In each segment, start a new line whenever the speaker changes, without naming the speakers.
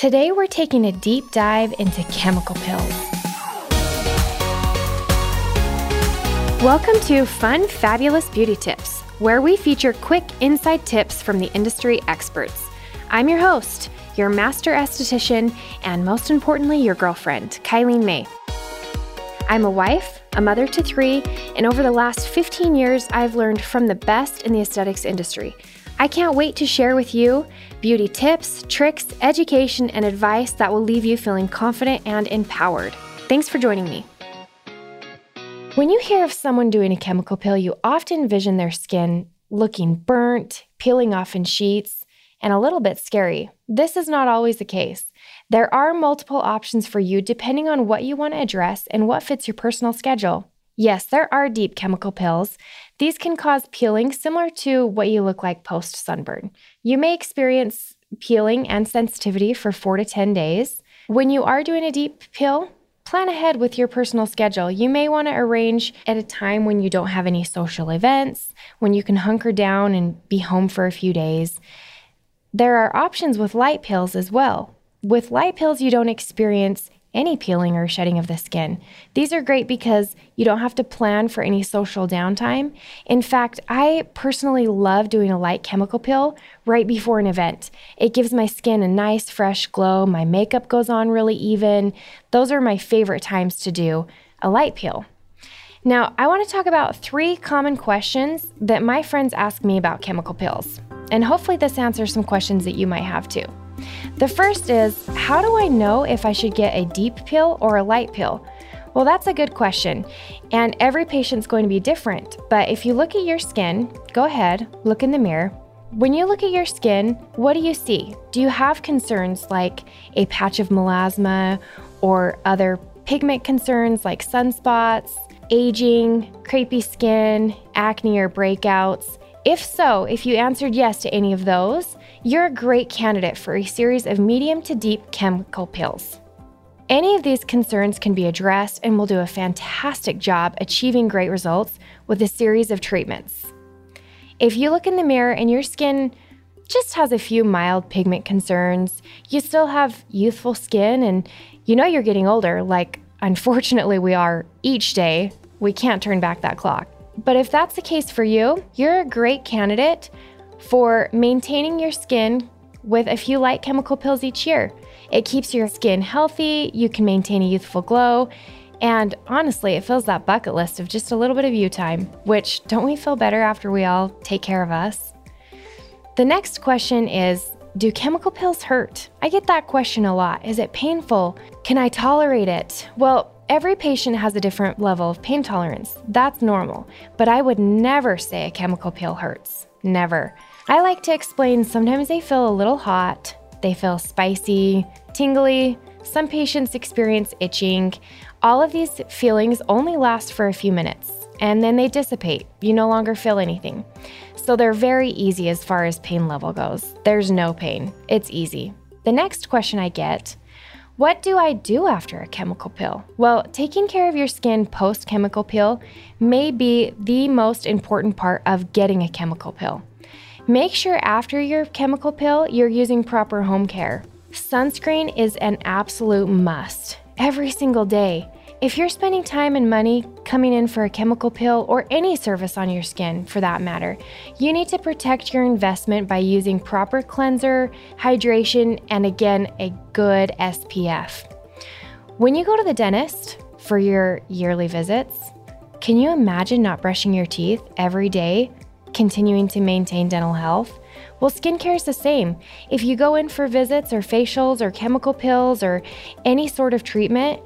Today, we're taking a deep dive into chemical peels. Welcome to Fun Fabulous Beauty Tips, where we feature quick inside tips from the industry experts. I'm your host, your master esthetician, and most importantly, your girlfriend, Kylene May. I'm a wife, a mother to three, and over the last 15 years, I've learned from the best in the aesthetics industry. I can't wait to share with you beauty tips, tricks, education, and advice that will leave you feeling confident and empowered. Thanks for joining me. When you hear of someone doing a chemical peel, you often envision their skin looking burnt, peeling off in sheets, and a little bit scary. This is not always the case. There are multiple options for you depending on what you want to address and what fits your personal schedule. Yes, there are deep chemical peels. These can cause peeling similar to what you look like post sunburn. You may experience peeling and sensitivity for four to 10 days. When you are doing a deep peel, plan ahead with your personal schedule. You may want to arrange at a time when you don't have any social events, when you can hunker down and be home for a few days. There are options with light peels as well. With light peels, you don't experience any peeling or shedding of the skin. These are great because you don't have to plan for any social downtime. In fact, I personally love doing a light chemical peel right before an event. It gives my skin a nice, fresh glow. My makeup goes on really even. Those are my favorite times to do a light peel. Now, I want to talk about three common questions that my friends ask me about chemical peels. And hopefully, this answers some questions that you might have too. The first is How do I know if I should get a deep peel or a light peel? Well, that's a good question. And every patient's going to be different. But if you look at your skin, go ahead, look in the mirror. When you look at your skin, what do you see? Do you have concerns like a patch of melasma or other pigment concerns like sunspots, aging, crepey skin, acne or breakouts? If so, if you answered yes to any of those, you're a great candidate for a series of medium to deep chemical peels. Any of these concerns can be addressed and will do a fantastic job achieving great results with a series of treatments. If you look in the mirror and your skin just has a few mild pigment concerns, you still have youthful skin and you know you're getting older, like unfortunately we are each day, we can't turn back that clock. But if that's the case for you, you're a great candidate for maintaining your skin with a few light chemical peels each year. It keeps your skin healthy, you can maintain a youthful glow, and honestly, it fills that bucket list of just a little bit of you time, which don't we feel better after we all take care of us? The next question is Do chemical peels hurt? I get that question a lot. Is it painful? Can I tolerate it? Well, Every patient has a different level of pain tolerance. That's normal. But I would never say a chemical peel hurts. Never. I like to explain sometimes they feel a little hot, they feel spicy, tingly. Some patients experience itching. All of these feelings only last for a few minutes and then they dissipate. You no longer feel anything. So they're very easy as far as pain level goes. There's no pain, it's easy. The next question I get what do I do after a chemical peel? Well, taking care of your skin post chemical peel may be the most important part of getting a chemical peel. Make sure after your chemical peel, you're using proper home care. Sunscreen is an absolute must every single day. If you're spending time and money coming in for a chemical peel or any service on your skin for that matter, you need to protect your investment by using proper cleanser, hydration, and again, a good SPF. When you go to the dentist for your yearly visits, can you imagine not brushing your teeth every day, continuing to maintain dental health? Well, skincare is the same. If you go in for visits or facials or chemical peels or any sort of treatment,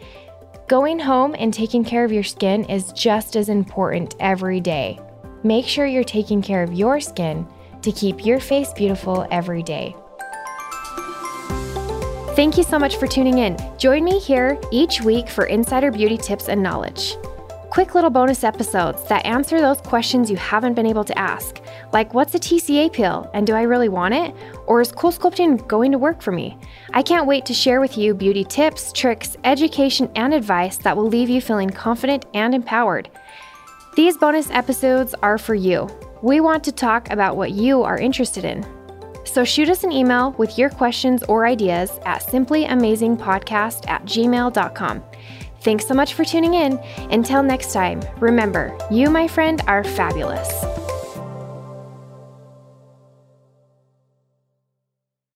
Going home and taking care of your skin is just as important every day. Make sure you're taking care of your skin to keep your face beautiful every day. Thank you so much for tuning in. Join me here each week for insider beauty tips and knowledge quick little bonus episodes that answer those questions you haven't been able to ask, like what's a TCA peel and do I really want it? Or is CoolSculpting going to work for me? I can't wait to share with you beauty tips, tricks, education, and advice that will leave you feeling confident and empowered. These bonus episodes are for you. We want to talk about what you are interested in. So shoot us an email with your questions or ideas at simplyamazingpodcast at gmail.com. Thanks so much for tuning in. Until next time, remember, you, my friend, are fabulous.